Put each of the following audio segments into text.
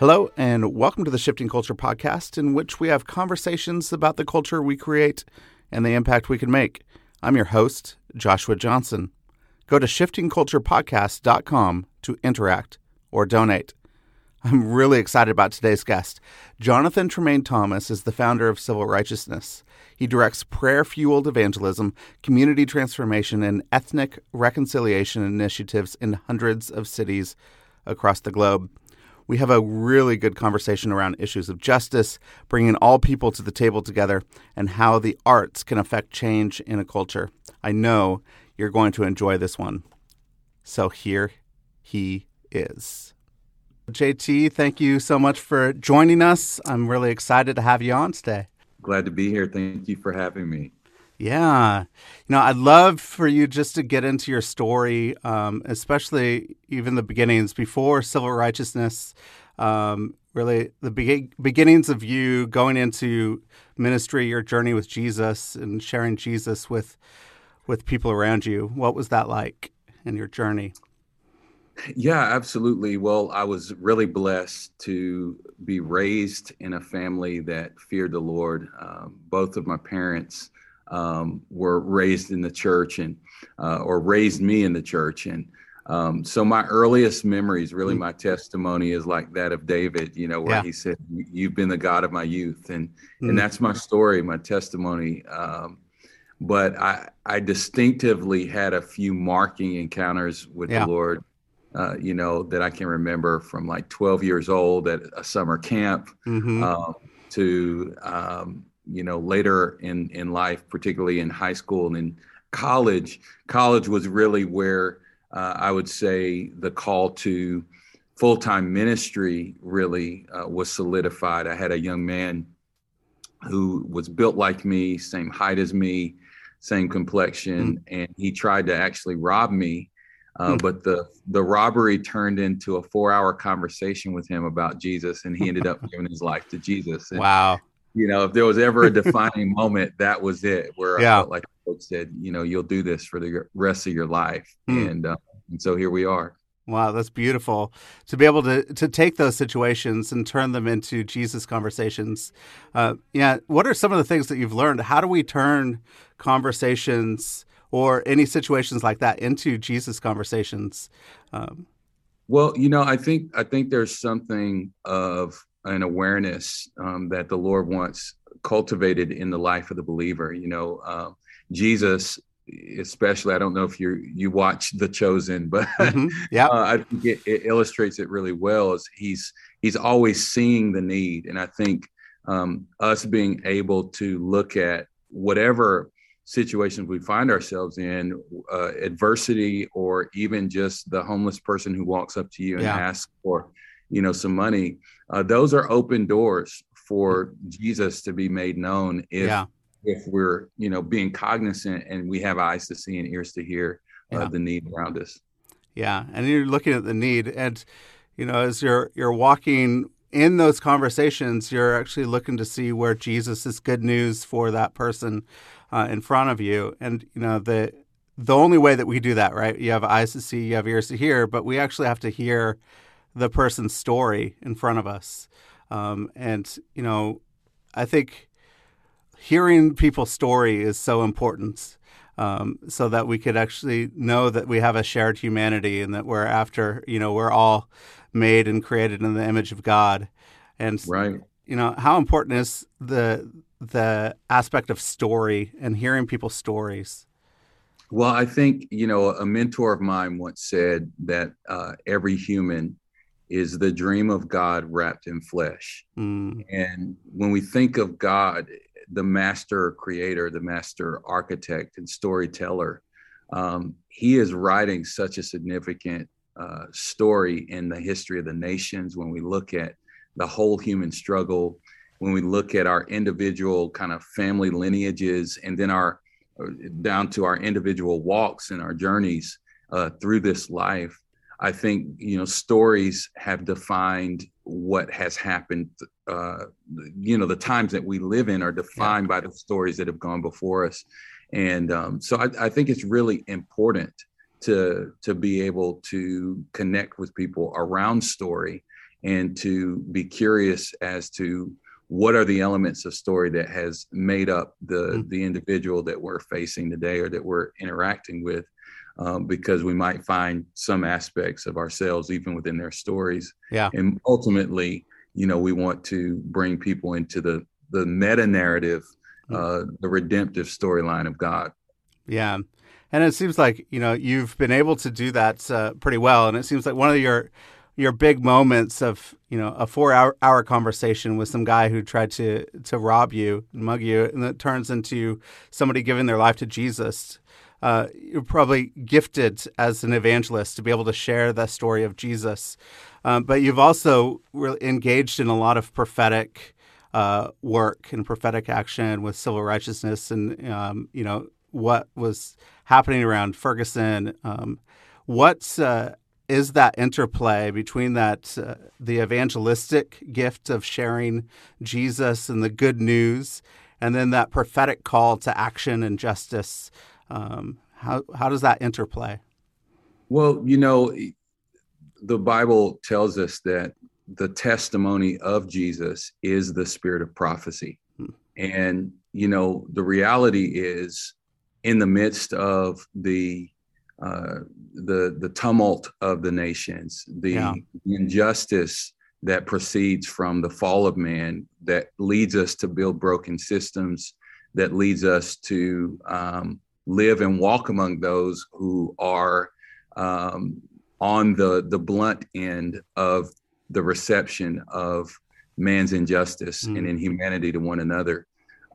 Hello, and welcome to the Shifting Culture podcast, in which we have conversations about the culture we create and the impact we can make. I'm your host, Joshua Johnson. Go to shiftingculturepodcast.com to interact or donate. I'm really excited about today's guest. Jonathan Tremaine Thomas is the founder of Civil Righteousness. He directs prayer fueled evangelism, community transformation, and ethnic reconciliation initiatives in hundreds of cities across the globe. We have a really good conversation around issues of justice, bringing all people to the table together, and how the arts can affect change in a culture. I know you're going to enjoy this one. So here he is. JT, thank you so much for joining us. I'm really excited to have you on today. Glad to be here. Thank you for having me. Yeah. You know, I'd love for you just to get into your story, um, especially even the beginnings before civil righteousness, um, really the be- beginnings of you going into ministry, your journey with Jesus and sharing Jesus with with people around you. What was that like in your journey? Yeah, absolutely. Well, I was really blessed to be raised in a family that feared the Lord. Um, both of my parents um, were raised in the church and uh, or raised me in the church and um, so my earliest memories really mm. my testimony is like that of david you know where yeah. he said you've been the god of my youth and mm. and that's my story my testimony um, but i i distinctively had a few marking encounters with yeah. the lord uh, you know that i can remember from like 12 years old at a summer camp mm-hmm. uh, to um, you know later in in life particularly in high school and in college college was really where uh, i would say the call to full-time ministry really uh, was solidified i had a young man who was built like me same height as me same complexion mm. and he tried to actually rob me uh, mm. but the the robbery turned into a four hour conversation with him about Jesus, and he ended up giving his life to Jesus. And, wow! You know, if there was ever a defining moment, that was it. Where yeah. I felt like folks said, you know, you'll do this for the rest of your life, mm. and uh, and so here we are. Wow, that's beautiful to be able to to take those situations and turn them into Jesus conversations. Uh, yeah, what are some of the things that you've learned? How do we turn conversations or any situations like that into Jesus conversations? Um, well, you know, I think I think there's something of an awareness um, that the Lord wants cultivated in the life of the believer. You know, uh, Jesus, especially. I don't know if you you watch The Chosen, but mm-hmm. yeah, uh, I think it, it, illustrates it really well. Is he's he's always seeing the need, and I think um, us being able to look at whatever situations we find ourselves in, uh, adversity, or even just the homeless person who walks up to you and yeah. asks for you know some money uh, those are open doors for jesus to be made known if yeah. if we're you know being cognizant and we have eyes to see and ears to hear uh, yeah. the need around us yeah and you're looking at the need and you know as you're you're walking in those conversations you're actually looking to see where jesus is good news for that person uh, in front of you and you know the the only way that we do that right you have eyes to see you have ears to hear but we actually have to hear the person's story in front of us. Um, and, you know, I think hearing people's story is so important um, so that we could actually know that we have a shared humanity and that we're after, you know, we're all made and created in the image of God. And, right. you know, how important is the the aspect of story and hearing people's stories? Well, I think, you know, a mentor of mine once said that uh, every human is the dream of God wrapped in flesh. Mm. And when we think of God, the master creator, the master architect and storyteller, um, he is writing such a significant uh, story in the history of the nations when we look at the whole human struggle, when we look at our individual kind of family lineages, and then our uh, down to our individual walks and our journeys uh, through this life. I think you know stories have defined what has happened. Uh, you know, the times that we live in are defined yeah. by the stories that have gone before us, and um, so I, I, think it's really important to to be able to connect with people around story and to be curious as to what are the elements of story that has made up the mm-hmm. the individual that we're facing today or that we're interacting with um, because we might find some aspects of ourselves even within their stories. Yeah. And ultimately, you know, we want to bring people into the the meta narrative, hmm. uh, the redemptive storyline of God. Yeah. And it seems like you know you've been able to do that uh, pretty well, and it seems like one of your your big moments of you know a four hour, hour conversation with some guy who tried to to rob you and mug you, and it turns into somebody giving their life to Jesus uh, you're probably gifted as an evangelist to be able to share the story of Jesus. Um, but you've also engaged in a lot of prophetic uh, work and prophetic action with civil righteousness and, um, you know, what was happening around Ferguson. Um, what uh, is that interplay between that uh, the evangelistic gift of sharing Jesus and the good news, and then that prophetic call to action and justice um, how how does that interplay? Well, you know, the Bible tells us that the testimony of Jesus is the spirit of prophecy. Hmm. And, you know, the reality is in the midst of the uh, the the tumult of the nations, the, yeah. injustice that proceeds from the fall of man, that leads us to build broken systems, that leads us to um, live and walk among those who are um, on the the blunt end of the reception of man's injustice mm. and inhumanity to one another.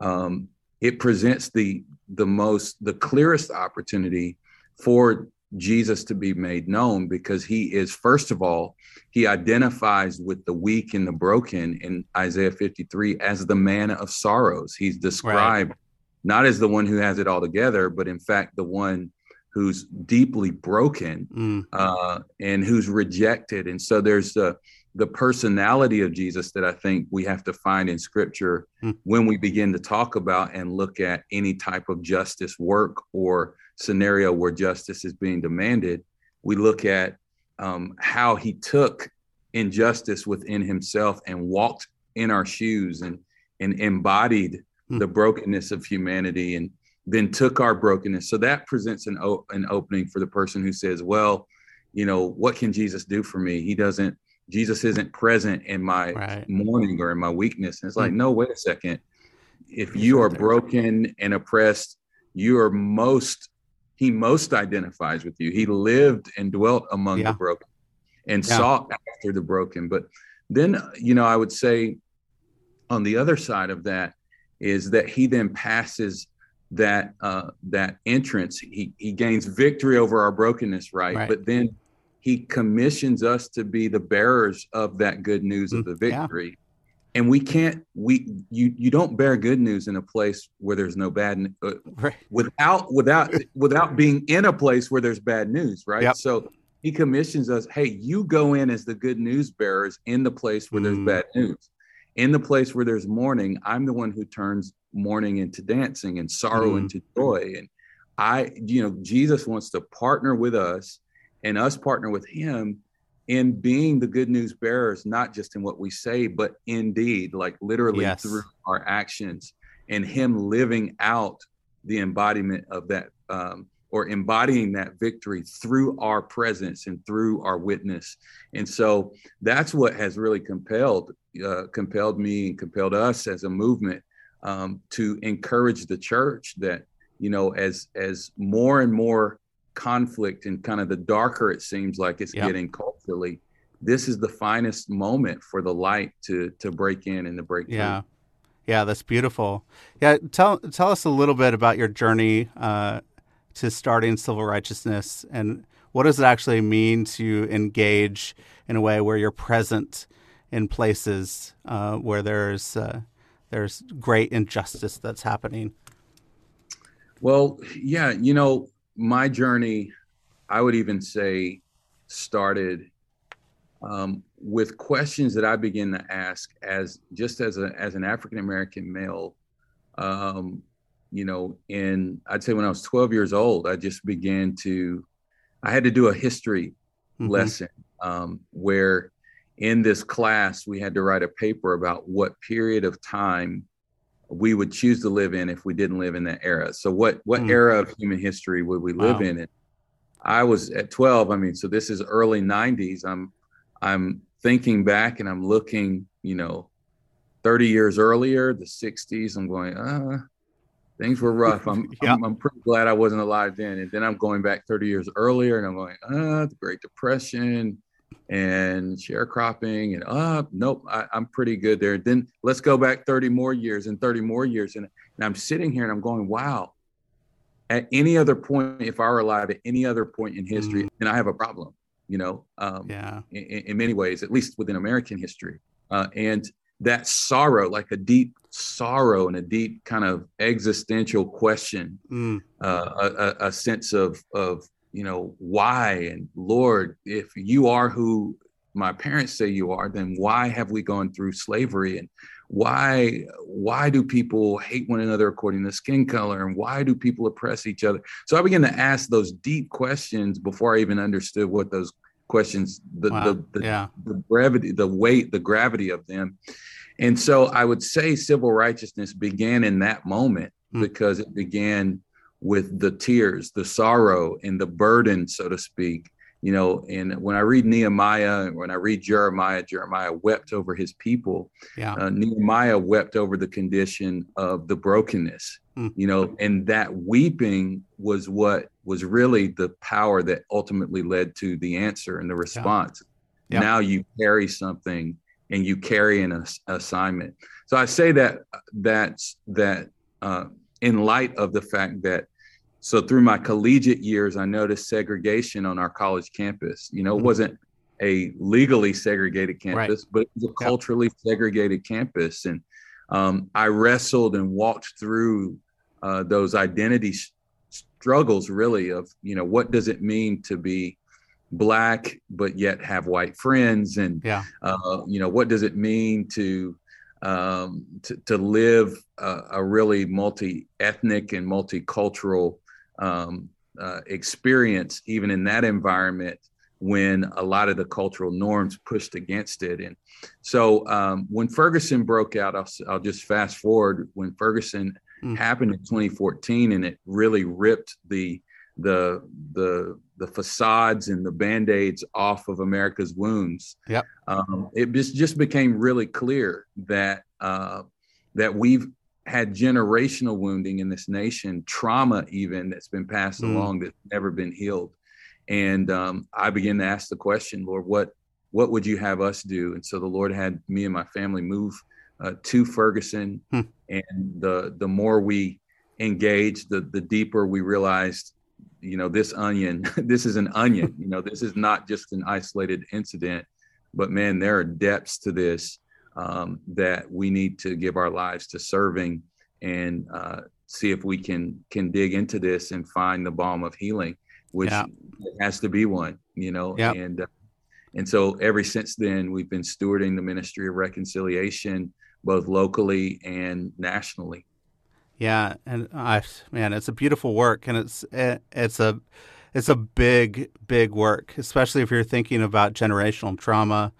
Um, it presents the the most the clearest opportunity for Jesus to be made known because he is first of all he identifies with the weak and the broken in Isaiah 53 as the man of sorrows. He's described right not as the one who has it all together, but in fact, the one who's deeply broken mm. uh, and who's rejected. And so there's the, the personality of Jesus that I think we have to find in scripture mm. when we begin to talk about and look at any type of justice work or scenario where justice is being demanded. We look at um, how he took injustice within himself and walked in our shoes and, and embodied Hmm. the brokenness of humanity and then took our brokenness. So that presents an, o- an opening for the person who says, well, you know, what can Jesus do for me? He doesn't, Jesus isn't present in my right. mourning or in my weakness. And it's like, mm. no, wait a second. If you are broken and oppressed, you are most, he most identifies with you. He lived and dwelt among yeah. the broken and yeah. sought after the broken. But then, you know, I would say on the other side of that, is that he then passes that uh, that entrance. He he gains victory over our brokenness, right? right? But then he commissions us to be the bearers of that good news of mm, the victory. Yeah. And we can't we you you don't bear good news in a place where there's no bad uh, right. without without without being in a place where there's bad news, right? Yep. So he commissions us, hey, you go in as the good news bearers in the place where mm. there's bad news in the place where there's mourning, I'm the one who turns mourning into dancing and sorrow mm. into joy. And I, you know, Jesus wants to partner with us and us partner with him in being the good news bearers, not just in what we say, but indeed, like literally yes. through our actions and him living out the embodiment of that um, or embodying that victory through our presence and through our witness. And so that's what has really compelled uh, compelled me and compelled us as a movement um, to encourage the church that you know as as more and more conflict and kind of the darker it seems like it's yep. getting culturally this is the finest moment for the light to to break in and to break yeah through. yeah that's beautiful yeah tell tell us a little bit about your journey uh, to starting civil righteousness and what does it actually mean to engage in a way where you're present in places uh, where there's uh, there's great injustice that's happening well yeah you know my journey, I would even say, started um, with questions that I began to ask as just as a as an African American male. Um, you know, in I'd say when I was 12 years old, I just began to I had to do a history mm-hmm. lesson um, where in this class we had to write a paper about what period of time we would choose to live in if we didn't live in that era. So what what mm. era of human history would we live wow. in? And I was at 12. I mean, so this is early 90s. I'm I'm thinking back and I'm looking, you know, 30 years earlier, the 60s. I'm going, uh, things were rough. I'm, yeah. I'm, I'm pretty glad I wasn't alive then. And then I'm going back 30 years earlier and I'm going, uh, the Great Depression, and sharecropping and uh nope I, am pretty good there then let's go back 30 more years and 30 more years and, and i'm sitting here and i'm going wow at any other point if i were alive at any other point in history mm. then i have a problem you know um yeah in, in many ways at least within american history uh, and that sorrow like a deep sorrow and a deep kind of existential question mm. uh, a, a, sense of of you know, why? And Lord, if you are who my parents say you are, then why have we gone through slavery? And why why do people hate one another according to skin color? And why do people oppress each other? So I began to ask those deep questions before I even understood what those questions, the wow. the, the, yeah. the gravity, the weight, the gravity of them. And so I would say civil righteousness began in that moment mm. because it began with the tears, the sorrow, and the burden, so to speak. You know, and when I read Nehemiah, when I read Jeremiah, Jeremiah wept over his people. Yeah. Uh, Nehemiah wept over the condition of the brokenness. Mm. You know, and that weeping was what was really the power that ultimately led to the answer and the response. Yeah. Yeah. Now you carry something and you carry an ass- assignment. So I say that that's that uh, in light of the fact that so through my collegiate years, I noticed segregation on our college campus. You know, it mm-hmm. wasn't a legally segregated campus, right. but it was a culturally yep. segregated campus. And um, I wrestled and walked through uh, those identity sh- struggles, really, of, you know, what does it mean to be black, but yet have white friends? And, yeah. uh, you know, what does it mean to, um, to, to live a, a really multi ethnic and multicultural um, uh, experience, even in that environment, when a lot of the cultural norms pushed against it. And so um, when Ferguson broke out, I'll, I'll, just fast forward when Ferguson mm. happened in 2014, and it really ripped the the the the facades and the band-aids off of America's wounds. Yep. Um, it just, just became really clear that uh, that we've had generational wounding in this nation, trauma even that's been passed mm. along that's never been healed. And um, I began to ask the question, Lord, what what would you have us do? And so the Lord had me and my family move uh, to Ferguson, hmm. And the the more we engaged, the the deeper we realized, you know, this onion, this is an onion. you know, this is not just an isolated incident, but man, there are depths to this um, that we need to give our lives to serving and uh, see if we can can dig into this and find the balm of healing, which yeah. has to be one, you know. Yep. And uh, and so ever since then, we've been stewarding the ministry of reconciliation both locally and nationally. Yeah, and I man, it's a beautiful work, and it's it's a it's a big big work, especially if you're thinking about generational trauma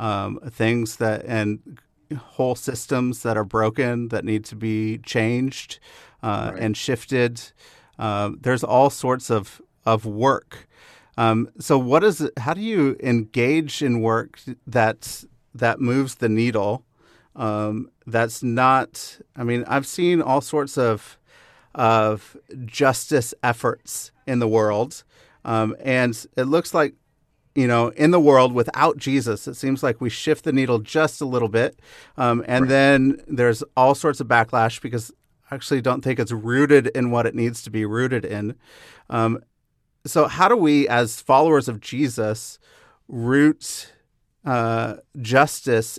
um, things that and whole systems that are broken that need to be changed uh, right. and shifted. Uh, there's all sorts of of work. Um, so, what is it? How do you engage in work that that moves the needle? Um, that's not. I mean, I've seen all sorts of of justice efforts in the world, um, and it looks like you know, in the world without Jesus, it seems like we shift the needle just a little bit. Um, and right. then there's all sorts of backlash because I actually don't think it's rooted in what it needs to be rooted in. Um, so, how do we, as followers of Jesus, root uh, justice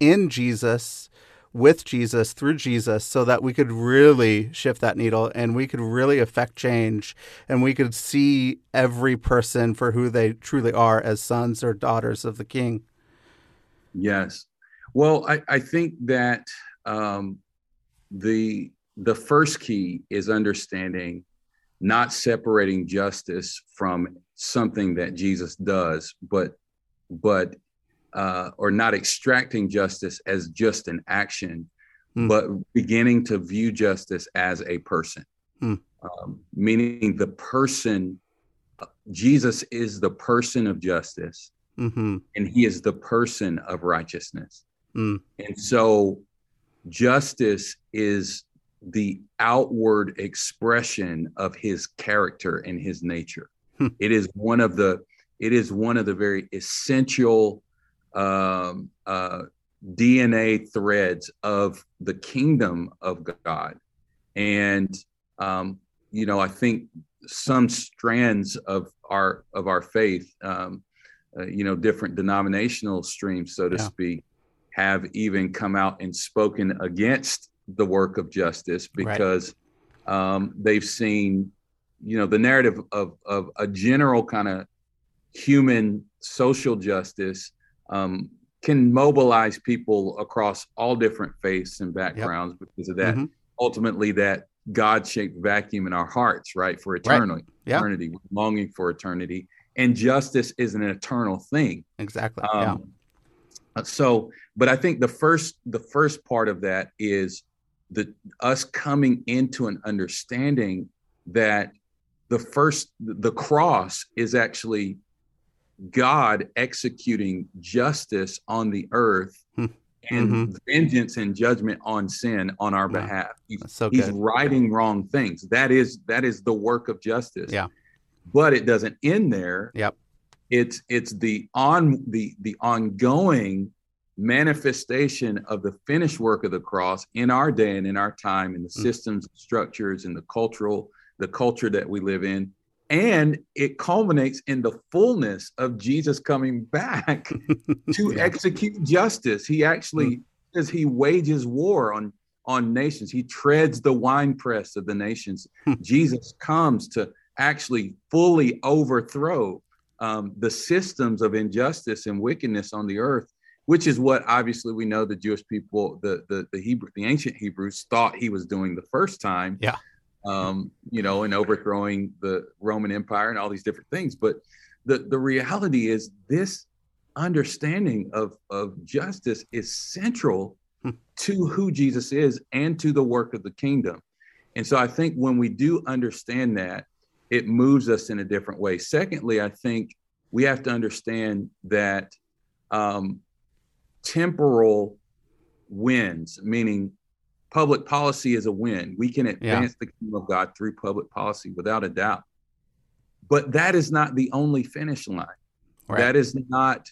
in Jesus with Jesus through Jesus so that we could really shift that needle and we could really affect change and we could see every person for who they truly are as sons or daughters of the King. Yes. Well, I, I think that um, the the first key is understanding not separating justice from something that Jesus does, but but uh, or not extracting justice as just an action, mm. but beginning to view justice as a person, mm. um, meaning the person. Jesus is the person of justice, mm-hmm. and he is the person of righteousness. Mm. And so, justice is the outward expression of his character and his nature. Hmm. It is one of the it is one of the very essential um, uh, DNA threads of the kingdom of God. And um, you know, I think some strands of our of our faith, um, uh, you know, different denominational streams, so to yeah. speak, have even come out and spoken against the work of justice because right. um, they've seen, you know, the narrative of of a general kind of human social justice um, can mobilize people across all different faiths and backgrounds yep. because of that. Mm-hmm. Ultimately, that God shaped vacuum in our hearts, right, for eternity, right. Yep. eternity, longing for eternity, and justice is an eternal thing. Exactly. Um, yeah. So, but I think the first the first part of that is the us coming into an understanding that the first the cross is actually God executing justice on the earth hmm. and mm-hmm. vengeance and judgment on sin on our yeah. behalf. He's, so he's righting wrong things. That is that is the work of justice. Yeah. But it doesn't end there. Yep. It's it's the on the the ongoing manifestation of the finished work of the cross in our day and in our time in the mm. systems structures and the cultural the culture that we live in and it culminates in the fullness of Jesus coming back to yeah. execute justice. He actually mm. says he wages war on on nations. He treads the winepress of the nations. Hmm. Jesus comes to actually fully overthrow um, the systems of injustice and wickedness on the earth, which is what obviously we know the Jewish people, the the the Hebrew, the ancient Hebrews thought he was doing the first time. Yeah um, you know, and overthrowing the Roman Empire and all these different things. But the the reality is this understanding of of justice is central hmm. to who Jesus is and to the work of the kingdom. And so I think when we do understand that, it moves us in a different way. Secondly, I think we have to understand that um, temporal wins, meaning public policy is a win. We can advance yeah. the kingdom of God through public policy without a doubt. But that is not the only finish line. Right. That is not,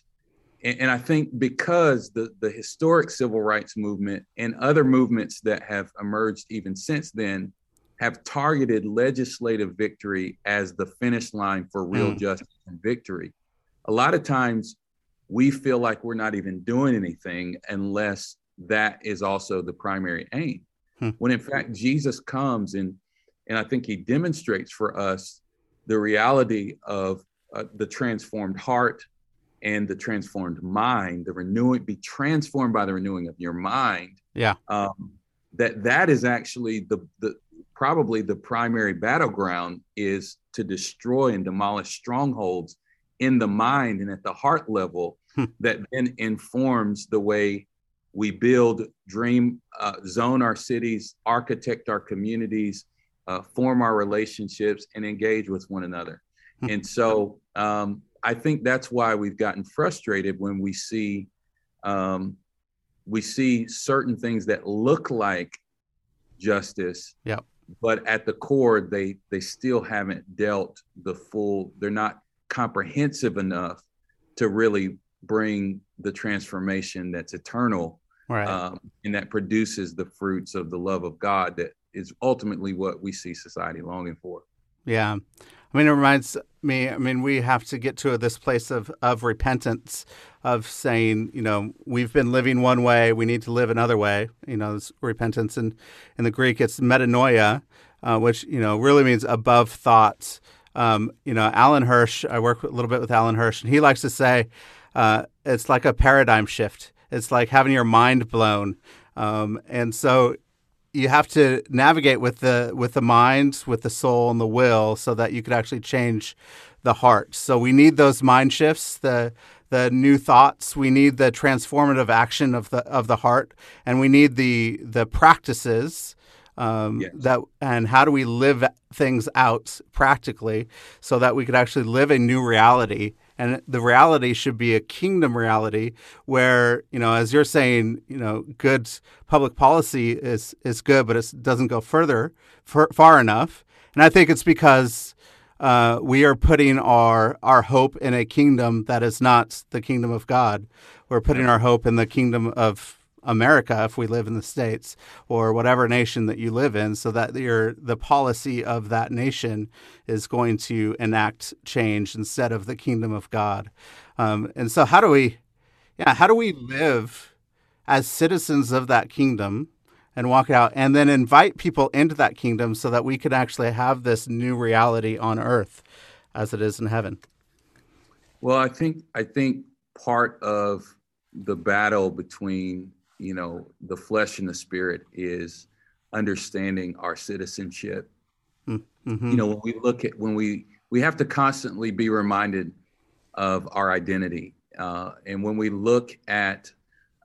and, and I think because the, the historic civil rights movement and other movements that have emerged even since then have targeted legislative victory as the finish line for real mm. justice and victory. A lot of times we feel like we're not even doing anything unless that is also the primary aim. Hmm. When in fact Jesus comes and and I think he demonstrates for us the reality of uh, the transformed heart and the transformed mind, the renewing, be transformed by the renewing of your mind. Yeah. Um, that that is actually the the probably the primary battleground is to destroy and demolish strongholds in the mind and at the heart level hmm. that then informs the way we build, dream, uh, zone our cities, architect our communities, uh, form our relationships, and engage with one another. Hmm. and so um, I think that's why we've gotten frustrated when we see um, we see certain things that look like justice. Yep. But at the core, they they still haven't dealt the full. They're not comprehensive enough to really bring the transformation that's eternal right. um, and that produces the fruits of the love of God that is ultimately what we see society longing for. Yeah. I mean, it reminds me, I mean, we have to get to this place of, of repentance, of saying, you know, we've been living one way, we need to live another way. You know, this repentance. And in the Greek, it's metanoia, uh, which, you know, really means above thoughts. Um, you know, Alan Hirsch, I work a little bit with Alan Hirsch, and he likes to say uh, it's like a paradigm shift. It's like having your mind blown. Um, and so you have to navigate with the with the mind, with the soul, and the will, so that you could actually change the heart. So we need those mind shifts, the the new thoughts. We need the transformative action of the of the heart, and we need the the practices um, yes. that and how do we live things out practically so that we could actually live a new reality and the reality should be a kingdom reality where you know as you're saying you know good public policy is is good but it doesn't go further far enough. And i think it's because uh, we are putting our our hope in a kingdom that is not the kingdom of god. We're putting our hope in the kingdom of America if we live in the states or whatever nation that you live in so that your the policy of that nation is going to enact change instead of the kingdom of God. Um, and so how do we yeah, how do we live as citizens of that kingdom and walk out and then invite people into that kingdom so that we can actually have this new reality on earth as it is in heaven? Well, I think I think part of the battle between you know the flesh and the spirit is understanding our citizenship. Mm-hmm. you know when we look at when we we have to constantly be reminded of our identity. Uh, and when we look at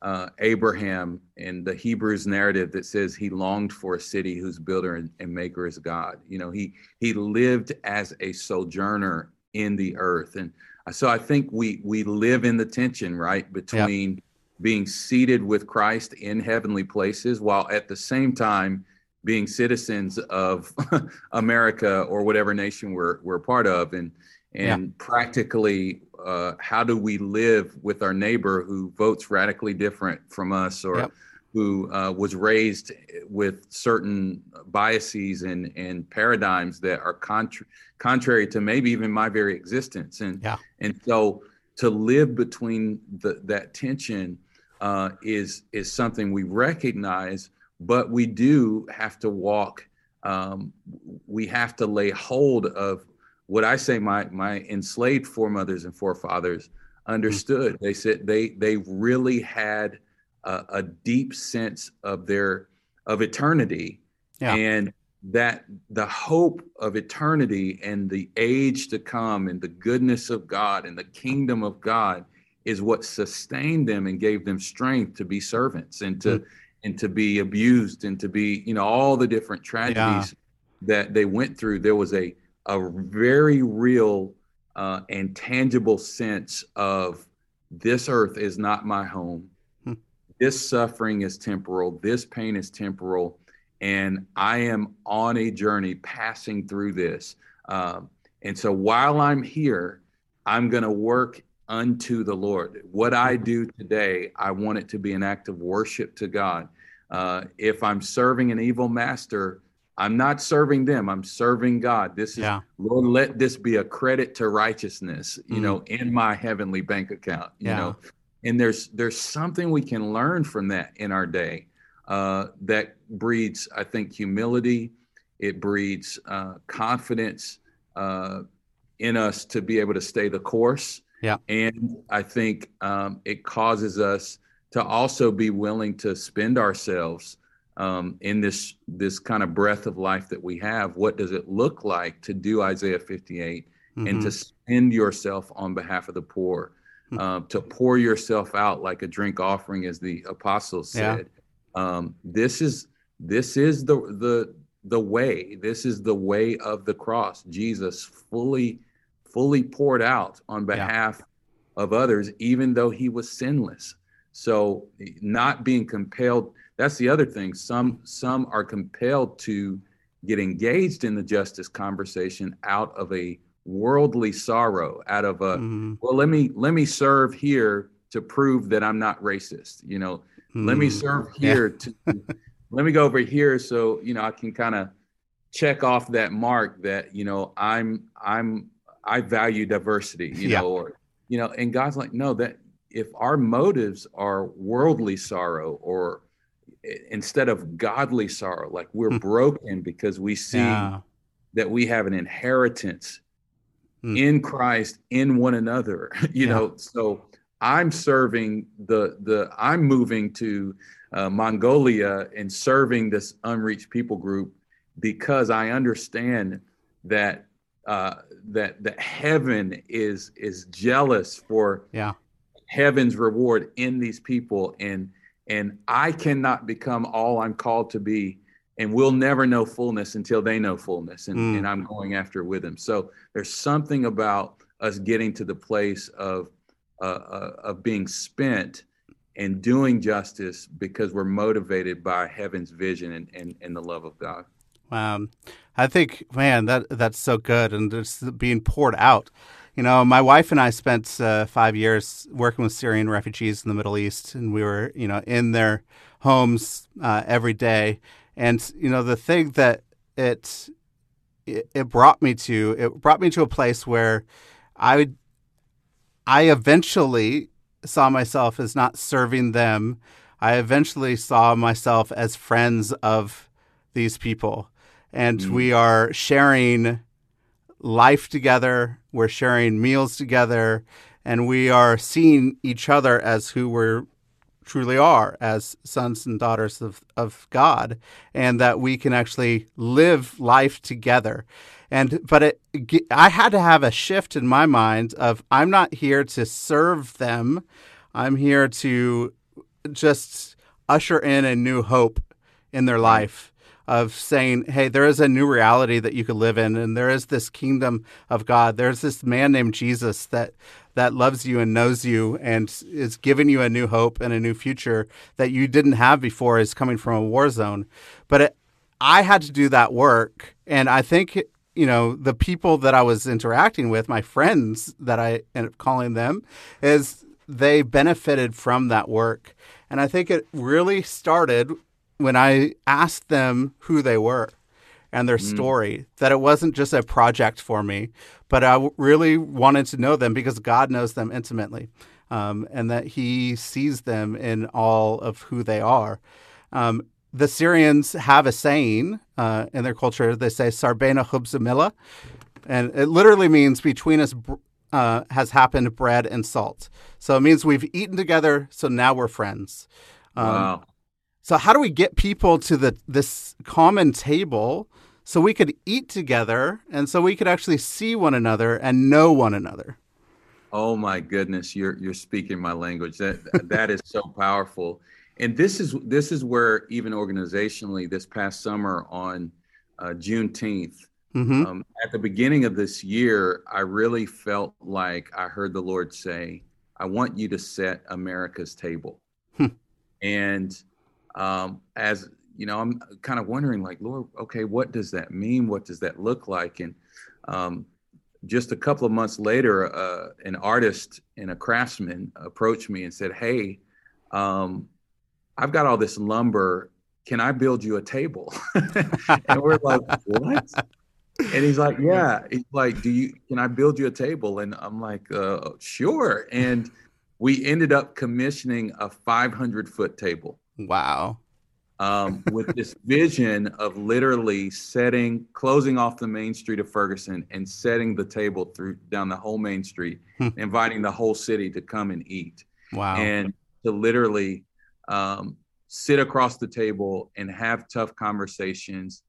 uh, abraham and the hebrews narrative that says he longed for a city whose builder and, and maker is god you know he he lived as a sojourner in the earth. And so i think we we live in the tension right between being seated with Christ in heavenly places while at the same time being citizens of America or whatever nation we're we're part of and and yeah. practically uh, how do we live with our neighbor who votes radically different from us or yep. who uh, was raised with certain biases and and paradigms that are contra- contrary to maybe even my very existence and yeah. and so to live between the, that tension uh, is is something we recognize, but we do have to walk. Um, we have to lay hold of what I say. My my enslaved foremothers and forefathers understood. They said they they really had a, a deep sense of their of eternity, yeah. and that the hope of eternity and the age to come and the goodness of God and the kingdom of God is what sustained them and gave them strength to be servants and to mm-hmm. and to be abused and to be you know all the different tragedies yeah. that they went through there was a a very real uh, and tangible sense of this earth is not my home hmm. this suffering is temporal this pain is temporal and i am on a journey passing through this um, and so while i'm here i'm going to work unto the Lord. What I mm-hmm. do today, I want it to be an act of worship to God. Uh, if I'm serving an evil master, I'm not serving them. I'm serving God. This is yeah. Lord. Let this be a credit to righteousness. You mm know, in my heavenly bank account. You yeah. know, and there's there's something we can learn from that in our day uh, that breeds, I think, humility. It breeds uh, confidence uh, in us to be able to stay the course yeah. And I think um, it causes us to also be willing to spend ourselves um, in this this kind of breath of life that we have. What does it look like to do Isaiah 58 mm-hmm. and to spend yourself on behalf of the poor, mm-hmm. uh, to pour yourself out like a drink offering, as the apostles said. Yeah. Um, this is this is the the the way. This is the way of the cross. Jesus fully, fully poured out on behalf yeah. of others, even though he was sinless. So not being compelled, that's the other thing. Some some are compelled to get engaged in the justice conversation out of a worldly sorrow, out of a mm-hmm. well, let me let me serve here to prove that I'm not racist. You know, mm-hmm. let me mm-hmm. serve here yeah. to let me go over here so you know I can kind of check off that mark that you know I'm I'm I value diversity. You yeah. know, or you know, and God's like, no, that if our motives are worldly sorrow or instead of godly sorrow, like we're hmm. broken because we see yeah. that we have an inheritance mm. in Christ in one another. You yeah. know, so I'm serving the the I'm moving to uh, Mongolia and serving this unreached people group because I understand that uh, that that heaven is is jealous for yeah. heaven's reward in these people and and I cannot become all I'm called to be and we'll never know fullness until they know fullness and, mm. and i'm going after with them so there's something about us getting to the place of uh, uh, of being spent and doing justice because we're motivated by heaven's vision and, and, and the love of god wow i think man that that's so good and it's being poured out you know, my wife and I spent uh, five years working with Syrian refugees in the Middle East, and we were, you know, in their homes uh, every day. And you know, the thing that it, it brought me to it brought me to a place where I would I eventually saw myself as not serving them. I eventually saw myself as friends of these people. And mm. we are sharing life together, we're sharing meals together, and we are seeing each other as who we're truly are as sons and daughters of, of God, and that we can actually live life together. And but it, I had to have a shift in my mind of I'm not here to serve them. I'm here to just usher in a new hope in their life of saying, hey, there is a new reality that you could live in, and there is this kingdom of God. There's this man named Jesus that that loves you and knows you and is giving you a new hope and a new future that you didn't have before is coming from a war zone. But it, I had to do that work, and I think you know the people that I was interacting with, my friends that I end up calling them, is they benefited from that work. And I think it really started when I asked them who they were and their mm. story, that it wasn't just a project for me, but I really wanted to know them because God knows them intimately um, and that He sees them in all of who they are. Um, the Syrians have a saying uh, in their culture. They say "Sarbena chubzamila," and it literally means "between us uh, has happened bread and salt." So it means we've eaten together, so now we're friends. Um, wow. So how do we get people to the this common table so we could eat together and so we could actually see one another and know one another? Oh my goodness, you're you're speaking my language. That that is so powerful. And this is this is where even organizationally this past summer on uh, Juneteenth, mm-hmm. um, at the beginning of this year, I really felt like I heard the Lord say, "I want you to set America's table." Hmm. And um, as you know, I'm kind of wondering, like, Lord, okay, what does that mean? What does that look like? And um, just a couple of months later, uh, an artist and a craftsman approached me and said, "Hey, um, I've got all this lumber. Can I build you a table?" and we're like, "What?" And he's like, "Yeah." He's like, "Do you? Can I build you a table?" And I'm like, uh, "Sure." And we ended up commissioning a 500 foot table. Wow. Um, with this vision of literally setting, closing off the main street of Ferguson and setting the table through down the whole main street, hmm. inviting the whole city to come and eat. Wow. And to literally um, sit across the table and have tough conversations,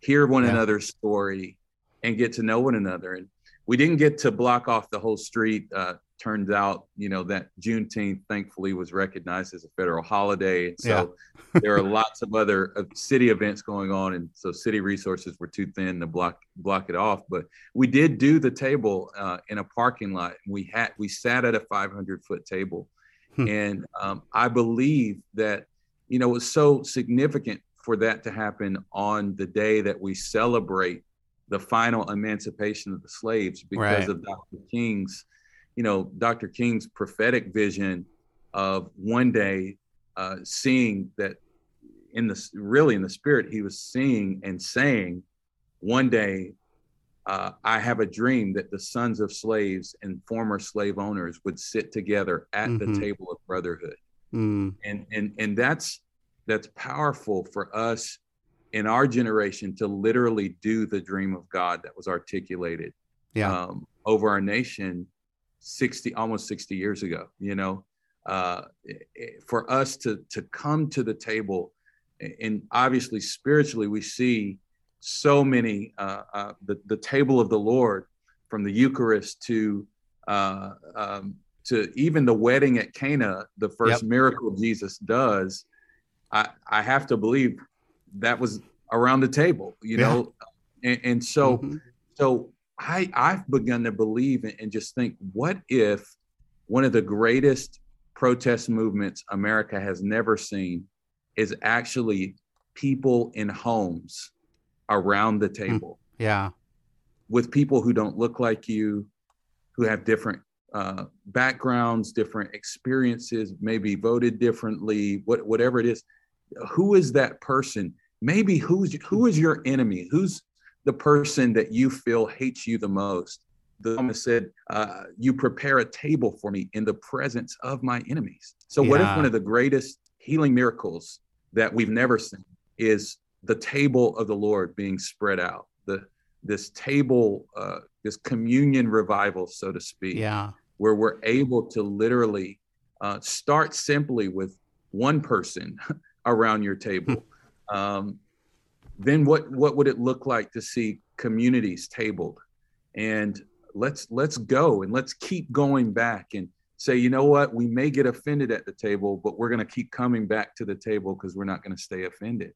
hear one yeah. another's story, and get to know one another. And we didn't get to block off the whole street. Uh, turns out, you know, that Juneteenth thankfully was recognized as a federal holiday. And so yeah. there are lots of other uh, city events going on, and so city resources were too thin to block block it off. But we did do the table uh, in a parking lot. We had we sat at a 500 foot table, hmm. and um, I believe that you know it was so significant for that to happen on the day that we celebrate the final emancipation of the slaves because right. of Dr. King's you know, Dr. King's prophetic vision of one day uh, seeing that in the really in the spirit, he was seeing and saying, one day, uh, I have a dream that the sons of slaves and former slave owners would sit together at mm-hmm. the table of brotherhood, mm. and and and that's that's powerful for us in our generation to literally do the dream of God that was articulated yeah. um, over our nation 60 almost 60 years ago you know uh, for us to to come to the table and obviously spiritually we see so many uh, uh, the, the table of the lord from the eucharist to uh, um, to even the wedding at cana the first yep. miracle jesus does i i have to believe that was around the table you yeah. know and, and so mm-hmm. so I I've begun to believe and just think, what if one of the greatest protest movements America has never seen is actually people in homes around the hmm. table. Yeah. With people who don't look like you, who have different uh, backgrounds, different experiences, maybe voted differently, what, whatever it is. Who is that person? Maybe who's who is your enemy? Who's the person that you feel hates you the most. The psalmist said, uh, You prepare a table for me in the presence of my enemies. So, yeah. what if one of the greatest healing miracles that we've never seen is the table of the Lord being spread out? The this table, uh, this communion revival, so to speak, yeah. where we're able to literally uh, start simply with one person around your table. um, then what what would it look like to see communities tabled and let's let's go and let's keep going back and say you know what we may get offended at the table but we're going to keep coming back to the table because we're not going to stay offended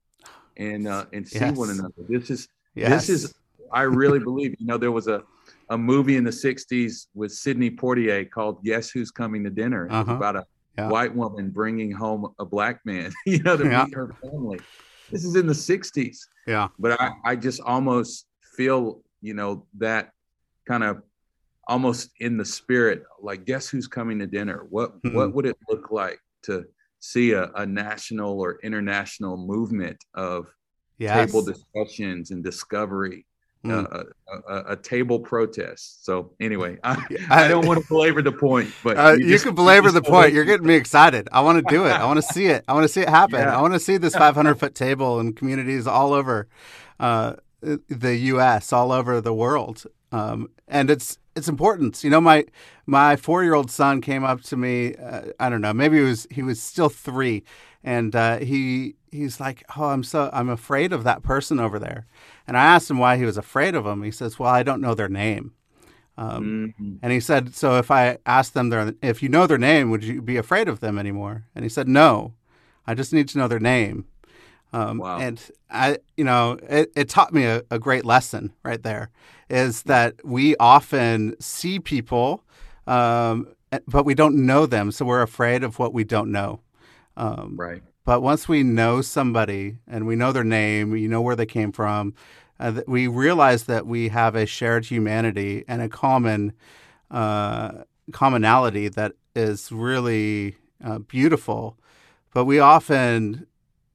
and uh and see yes. one another this is yes. this is i really believe you know there was a a movie in the 60s with sidney poitier called guess who's coming to dinner uh-huh. about a yeah. white woman bringing home a black man you know to yeah. meet her family this is in the 60s. Yeah. But I, I just almost feel, you know, that kind of almost in the spirit, like guess who's coming to dinner? What mm-hmm. what would it look like to see a, a national or international movement of yes. table discussions and discovery Mm. A, a, a, table protest. So anyway, I, I, don't want to belabor the point, but uh, you, you can belabor the point. You're getting me excited. I want to do it. I want to see it. I want to see it happen. Yeah. I want to see this 500 foot table in communities all over uh, the U.S., all over the world, um, and it's it's important. You know, my my four year old son came up to me. Uh, I don't know, maybe he was he was still three, and uh, he he's like, "Oh, I'm so I'm afraid of that person over there." And I asked him why he was afraid of him. He says, "Well, I don't know their name." Um, mm-hmm. And he said, "So if I asked them their if you know their name, would you be afraid of them anymore?" And he said, "No, I just need to know their name." Um, wow. And I, you know, it, it taught me a, a great lesson right there. Is that we often see people, um, but we don't know them, so we're afraid of what we don't know. Um, right. But once we know somebody and we know their name, you know where they came from, uh, we realize that we have a shared humanity and a common uh, commonality that is really uh, beautiful. But we often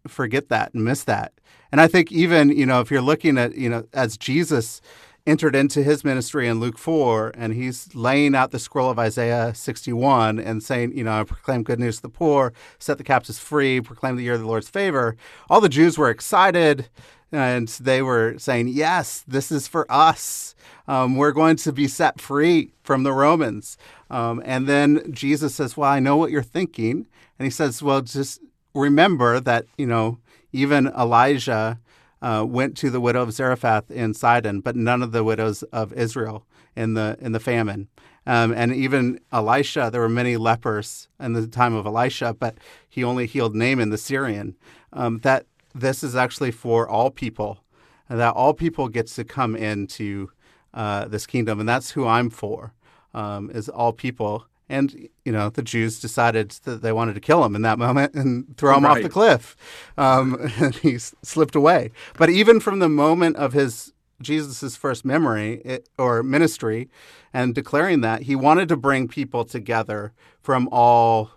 forget that and miss that. And I think even you know if you're looking at you know as Jesus entered into his ministry in Luke 4, and he's laying out the scroll of Isaiah 61 and saying, you know, I proclaim good news to the poor, set the captives free, proclaim the year of the Lord's favor. All the Jews were excited and they were saying, yes, this is for us. Um, we're going to be set free from the Romans. Um, and then Jesus says, well, I know what you're thinking. And he says, well, just remember that, you know, even Elijah uh, went to the widow of Zarephath in Sidon, but none of the widows of Israel in the in the famine. Um, and even Elisha, there were many lepers in the time of Elisha, but he only healed Naaman the Syrian. Um, that this is actually for all people, that all people gets to come into uh, this kingdom, and that's who I'm for, um, is all people. And you know, the Jews decided that they wanted to kill him in that moment and throw him right. off the cliff. Um, and he slipped away. But even from the moment of his Jesus's first memory it, or ministry and declaring that he wanted to bring people together from all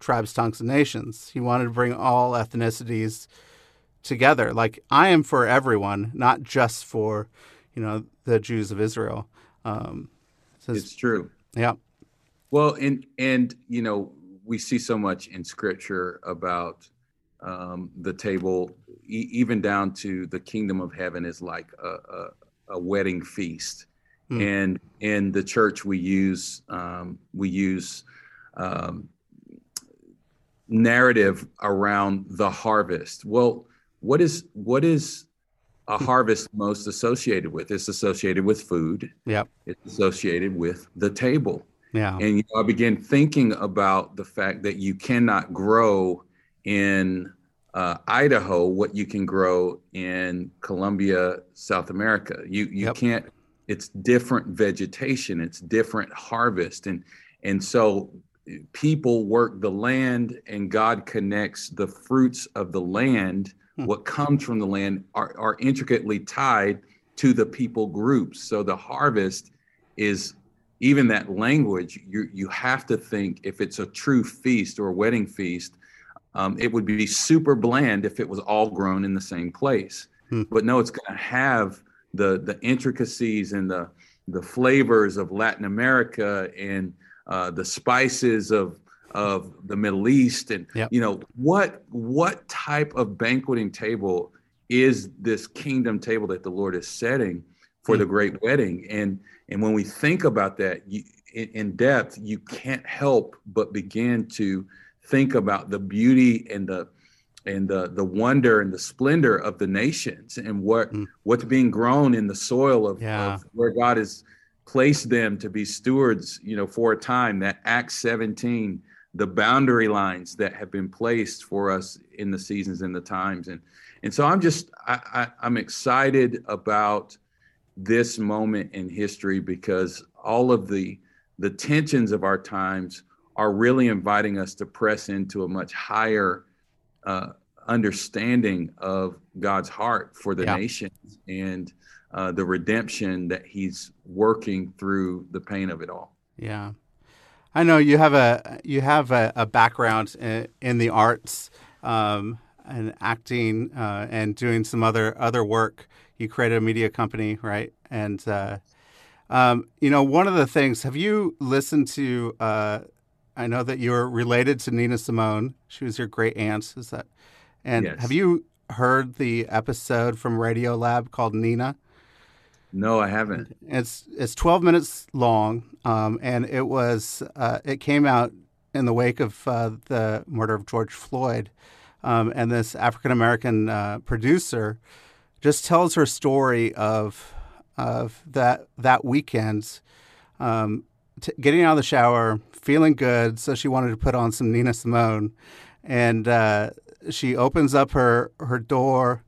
tribes, tongues, and nations. He wanted to bring all ethnicities together. Like I am for everyone, not just for you know the Jews of Israel. Um, says, it's true. Yeah. Well, and and you know we see so much in Scripture about um, the table, e- even down to the kingdom of heaven is like a, a, a wedding feast. Mm. And in the church, we use um, we use um, narrative around the harvest. Well, what is what is a harvest most associated with? It's associated with food. Yeah. It's associated with the table. Yeah. And you know, I began thinking about the fact that you cannot grow in uh, Idaho what you can grow in Colombia, South America. You you yep. can't. It's different vegetation. It's different harvest, and and so people work the land, and God connects the fruits of the land. Hmm. What comes from the land are, are intricately tied to the people groups. So the harvest is even that language. You you have to think if it's a true feast or a wedding feast um, it would be super bland if it was all grown in the same place. Hmm. But no, it's going to have the the intricacies and the the flavors of Latin America and uh, the spices of of the Middle East and yep. you know what what type of banqueting table is this kingdom table that the Lord is setting for the great wedding and and when we think about that you, in, in depth you can't help but begin to think about the beauty and the and the the wonder and the splendor of the nations and what mm. what's being grown in the soil of, yeah. of, where God has placed them to be stewards, you know, for a time. That Acts 17, the boundary lines that have been placed for us in the seasons and the times, and and so I'm just I, I I'm excited about this moment in history because all of the the tensions of our times are really inviting us to press into a much higher uh, understanding of God's heart for the yeah. nations and uh, the redemption that He's working through the pain of it all. Yeah, I know you have a you have a, a background in, in, the arts um, and acting uh, and doing some other other work. You created a media company, right? And uh, um, you know, one of the things. Have you listened to uh, I know that you're related to Nina Simone. She was your great aunt. Is that? And yes. have you heard the episode from Radiolab called Nina? No, I haven't. It's it's 12 minutes long, um, and it was uh, it came out in the wake of uh, the murder of George Floyd, um, and this African American uh, producer just tells her story of of that that weekend. Um, t- getting out of the shower, feeling good, so she wanted to put on some Nina Simone, and uh, she opens up her her door,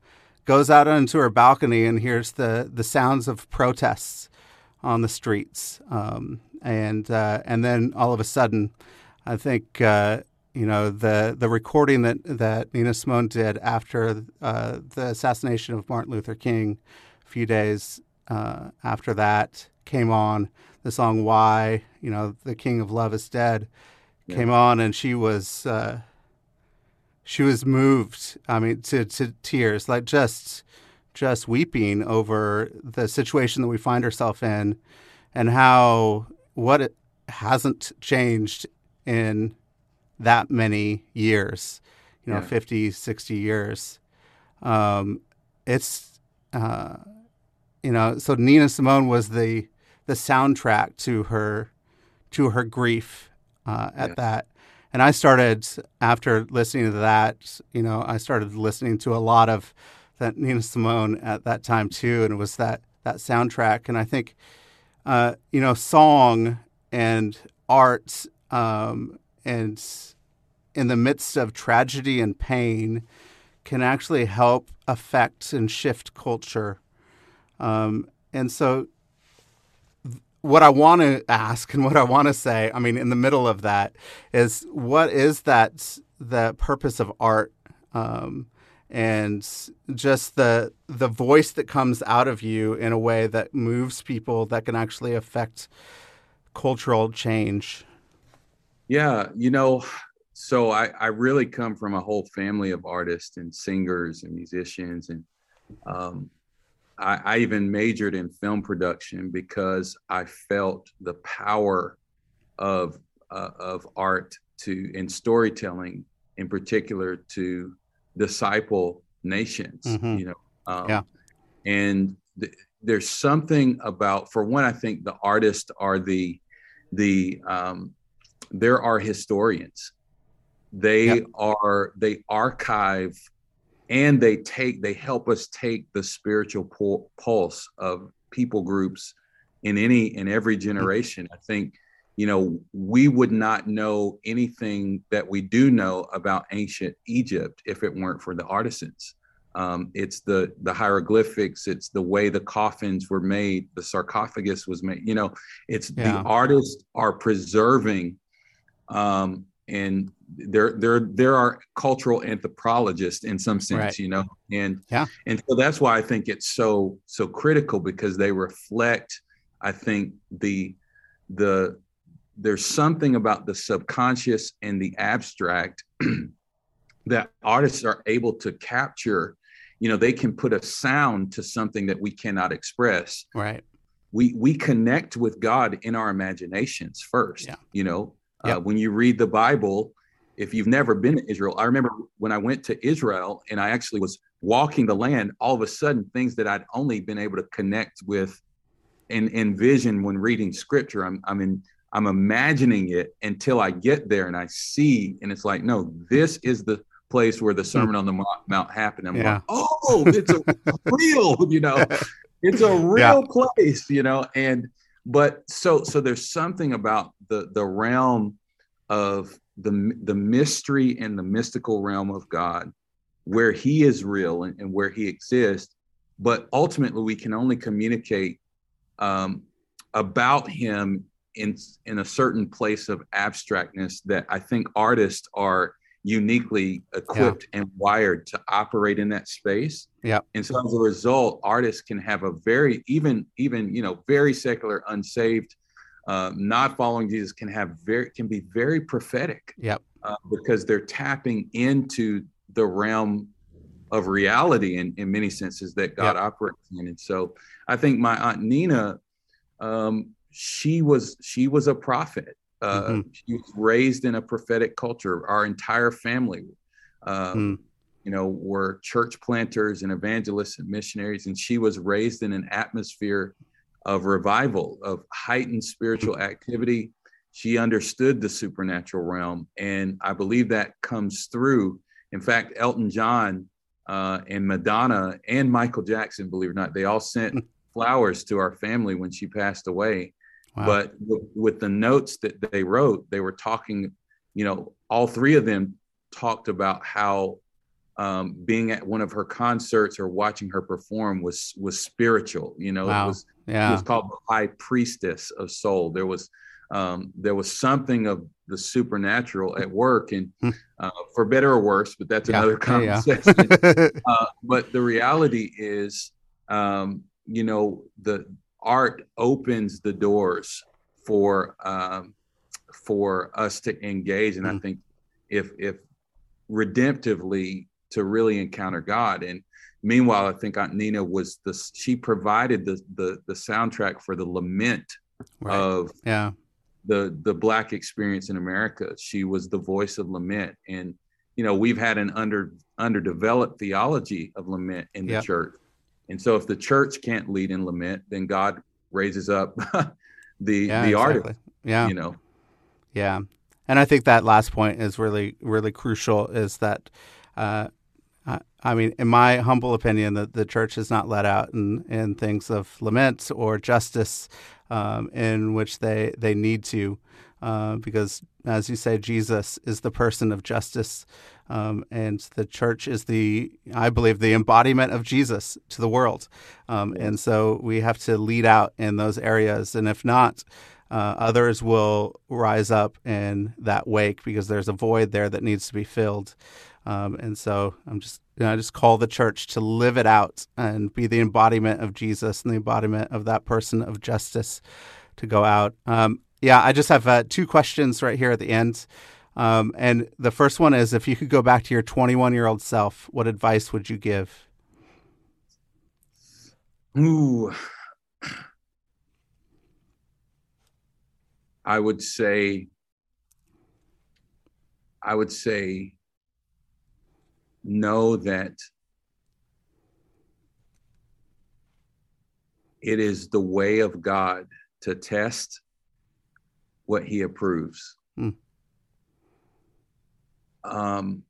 goes out onto her balcony, and hears the the sounds of protests on the streets, um, and uh, and then all of a sudden, I think. Uh, you know the the recording that that Nina Simone did after uh, the assassination of Martin Luther King, a few days uh, after that came on the song "Why," you know, "The King of Love is Dead," yeah. came on, and she was uh, she was moved. I mean, to to tears, like just just weeping over the situation that we find ourselves in, and how what it hasn't changed in that many years, you know, yeah. 50, 60 years. Um, it's, uh, you know, so Nina Simone was the the soundtrack to her to her grief uh, at yeah. that. And I started after listening to that, you know, I started listening to a lot of that Nina Simone at that time too, and it was that that soundtrack. And I think, uh, you know, song and art, um, and in the midst of tragedy and pain, can actually help affect and shift culture. Um, and so, what I want to ask and what I want to say, I mean, in the middle of that, is what is that the purpose of art? Um, and just the the voice that comes out of you in a way that moves people that can actually affect cultural change. Yeah, you know, so I, I really come from a whole family of artists and singers and musicians and um, I, I, even majored in film production because I felt the power of uh, of art to in storytelling in particular to disciple nations mm-hmm. you know um, yeah and th- there's something about for one i think the artists are the the um, there are historians they yep. are they archive and they take they help us take the spiritual pul- pulse of people groups in any in every generation i think you know we would not know anything that we do know about ancient egypt if it weren't for the artisans um, it's the the hieroglyphics it's the way the coffins were made the sarcophagus was made you know it's yeah. the artists are preserving um, and there there there are cultural anthropologists in some sense right. you know and yeah. and so that's why i think it's so so critical because they reflect i think the the there's something about the subconscious and the abstract that artists are able to capture. You know they can put a sound to something that we cannot express. Right. We we connect with god in our imaginations first yeah. you know Yep. Uh, when you read the Bible, if you've never been to Israel, I remember when I went to Israel and I actually was walking the land, all of a sudden things that I'd only been able to connect with and envision when reading scripture, I'm I'm in I'm imagining it until I get there and I see, and it's like, no, this is the place where the Sermon on the Mount happened. I'm yeah. like, oh, it's a real, you know, it's a real yeah. place, you know, and but so so there's something about the the realm of the the mystery and the mystical realm of God where he is real and, and where he exists. But ultimately we can only communicate um, about him in in a certain place of abstractness that I think artists are uniquely equipped yeah. and wired to operate in that space. Yeah. And so as a result, artists can have a very even even you know very secular, unsaved, uh, not following Jesus can have very can be very prophetic. Yep. Uh, because they're tapping into the realm of reality in, in many senses that God yep. operates in. And so I think my aunt Nina, um, she was she was a prophet uh, mm-hmm. She was raised in a prophetic culture. Our entire family, uh, mm. you know, were church planters and evangelists and missionaries, and she was raised in an atmosphere of revival, of heightened spiritual mm-hmm. activity. She understood the supernatural realm, and I believe that comes through. In fact, Elton John uh, and Madonna and Michael Jackson, believe it or not, they all sent mm. flowers to our family when she passed away Wow. But with, with the notes that they wrote, they were talking, you know, all three of them talked about how um, being at one of her concerts or watching her perform was was spiritual. You know, wow. it was yeah. it was called the High Priestess of Soul. There was um, there was something of the supernatural at work, and hmm. uh, for better or worse, but that's yeah. another conversation. Yeah. uh, but the reality is, um, you know, the art opens the doors for um, for us to engage, and mm. I think if if redemptively to really encounter God. And meanwhile, I think Aunt Nina was the she provided the the, the soundtrack for the lament right. of yeah the the black experience in America. She was the voice of lament, and you know we've had an under underdeveloped theology of lament in the yep. church. And so if the church can't lead in lament, then God raises up the yeah, the exactly. artist. Yeah. You know. Yeah. And I think that last point is really really crucial is that uh, I mean, in my humble opinion, that the church is not let out in, in things of lament or justice um, in which they, they need to, uh, because as you say, Jesus is the person of justice, um, and the church is the, I believe, the embodiment of Jesus to the world, um, and so we have to lead out in those areas, and if not. Uh, others will rise up in that wake because there's a void there that needs to be filled. Um, and so I'm just, you know, I just call the church to live it out and be the embodiment of Jesus and the embodiment of that person of justice to go out. Um, yeah, I just have uh, two questions right here at the end. Um, and the first one is if you could go back to your 21 year old self, what advice would you give? Ooh. I would say, I would say, know that it is the way of God to test what he approves. Hmm. Um,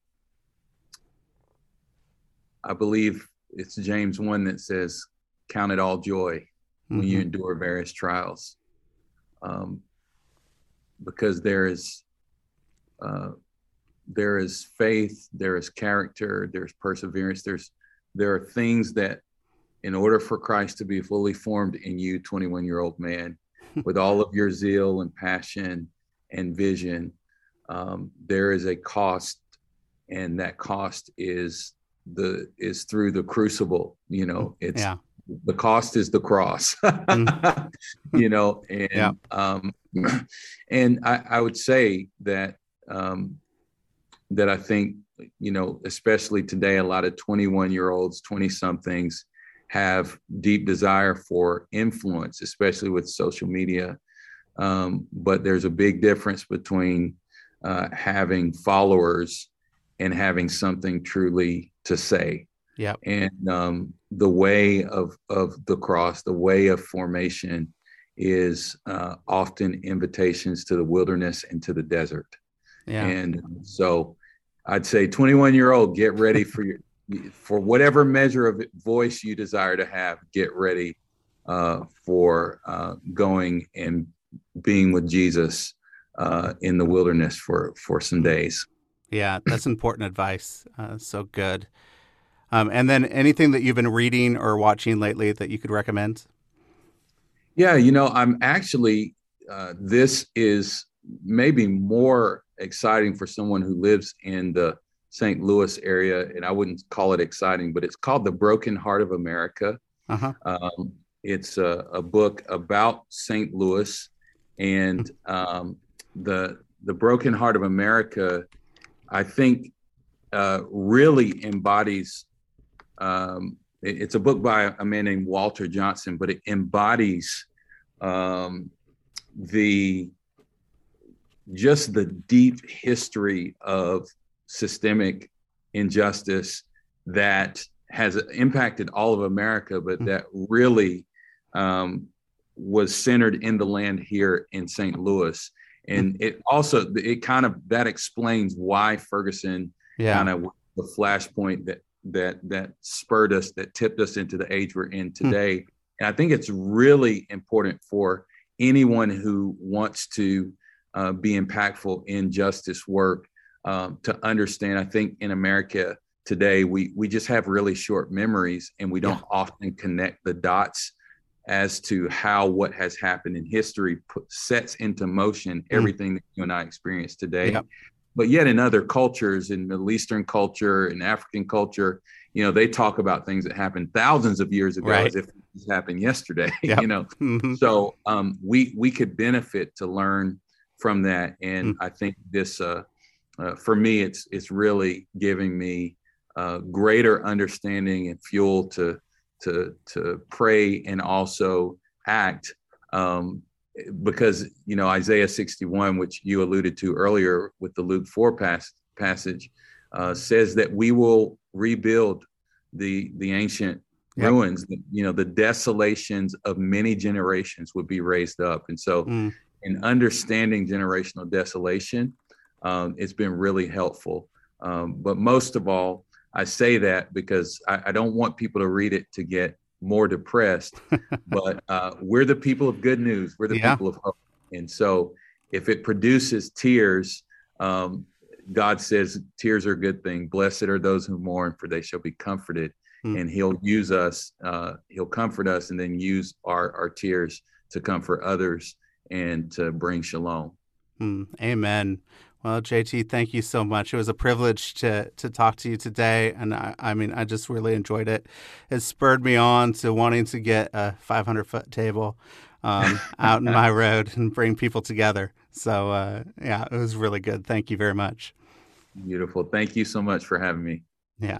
I believe it's James 1 that says, Count it all joy when mm-hmm. you endure various trials. Um, because there is uh, there is faith, there is character, there's perseverance, there's there are things that in order for Christ to be fully formed in you, 21 year old man, with all of your zeal and passion and vision, um, there is a cost, and that cost is the is through the crucible. You know, it's yeah. the cost is the cross. mm. you know, and yeah. um, and I, I would say that um, that I think, you know, especially today, a lot of 21 year olds, 20 somethings have deep desire for influence, especially with social media. Um, but there's a big difference between uh, having followers and having something truly to say. Yeah. And um, the way of of the cross, the way of formation, is uh, often invitations to the wilderness and to the desert. Yeah. And so I'd say 21 year old, get ready for your, for whatever measure of voice you desire to have, get ready uh, for uh, going and being with Jesus uh, in the wilderness for, for some days. Yeah, that's important advice. Uh, so good. Um, and then anything that you've been reading or watching lately that you could recommend? Yeah, you know, I'm actually, uh, this is maybe more exciting for someone who lives in the St. Louis area, and I wouldn't call it exciting, but it's called The Broken Heart of America. Uh-huh. Um, it's a, a, book about St. Louis, and um, the the Broken Heart of America, I think, uh, really embodies. Um, it, it's a book by a man named Walter Johnson, but it embodies um, the just the deep history of systemic injustice that has impacted all of America, but mm-hmm. that really um, was centered in the land here in St. Louis. And mm-hmm. it also it kind of that explains why Ferguson yeah. kind of the flashpoint that that that spurred us, that tipped us into the age we're in hmm. today. Mm-hmm. And I think it's really important for anyone who wants to uh, be impactful in justice work um, to understand. I think in America today, we we just have really short memories, and we don't yeah. often connect the dots as to how what has happened in history put, sets into motion mm. everything mm. that you and I experience today. Yeah. But yet, in other cultures, in Middle Eastern culture, in African culture, you know, they talk about things that happened thousands of years ago right. as if it happened yesterday. Yep. you know, mm-hmm. so um, we we could benefit to learn from that. And mm-hmm. I think this, uh, uh, for me, it's it's really giving me uh, greater understanding and fuel to to to pray and also act. Um, because you know Isaiah 61, which you alluded to earlier with the Luke 4 pass, passage, uh, says that we will rebuild the the ancient yep. ruins. You know, the desolations of many generations would be raised up, and so mm in understanding generational desolation, um, it's been really helpful. Um, but most of all, I say that because I, I don't want people to read it to get more depressed, but uh, we're the people of good news. We're the yeah. people of hope. And so if it produces tears, um, God says tears are a good thing. Blessed are those who mourn, for they shall be comforted. Mm. And He'll use us, uh, He'll comfort us, and then use our, our tears to comfort others and to bring shalom. Mm. Amen. Well, JT, thank you so much. It was a privilege to to talk to you today, and I, I mean, I just really enjoyed it. It spurred me on to wanting to get a 500 foot table um, out in my road and bring people together. So, uh, yeah, it was really good. Thank you very much. Beautiful. Thank you so much for having me. Yeah.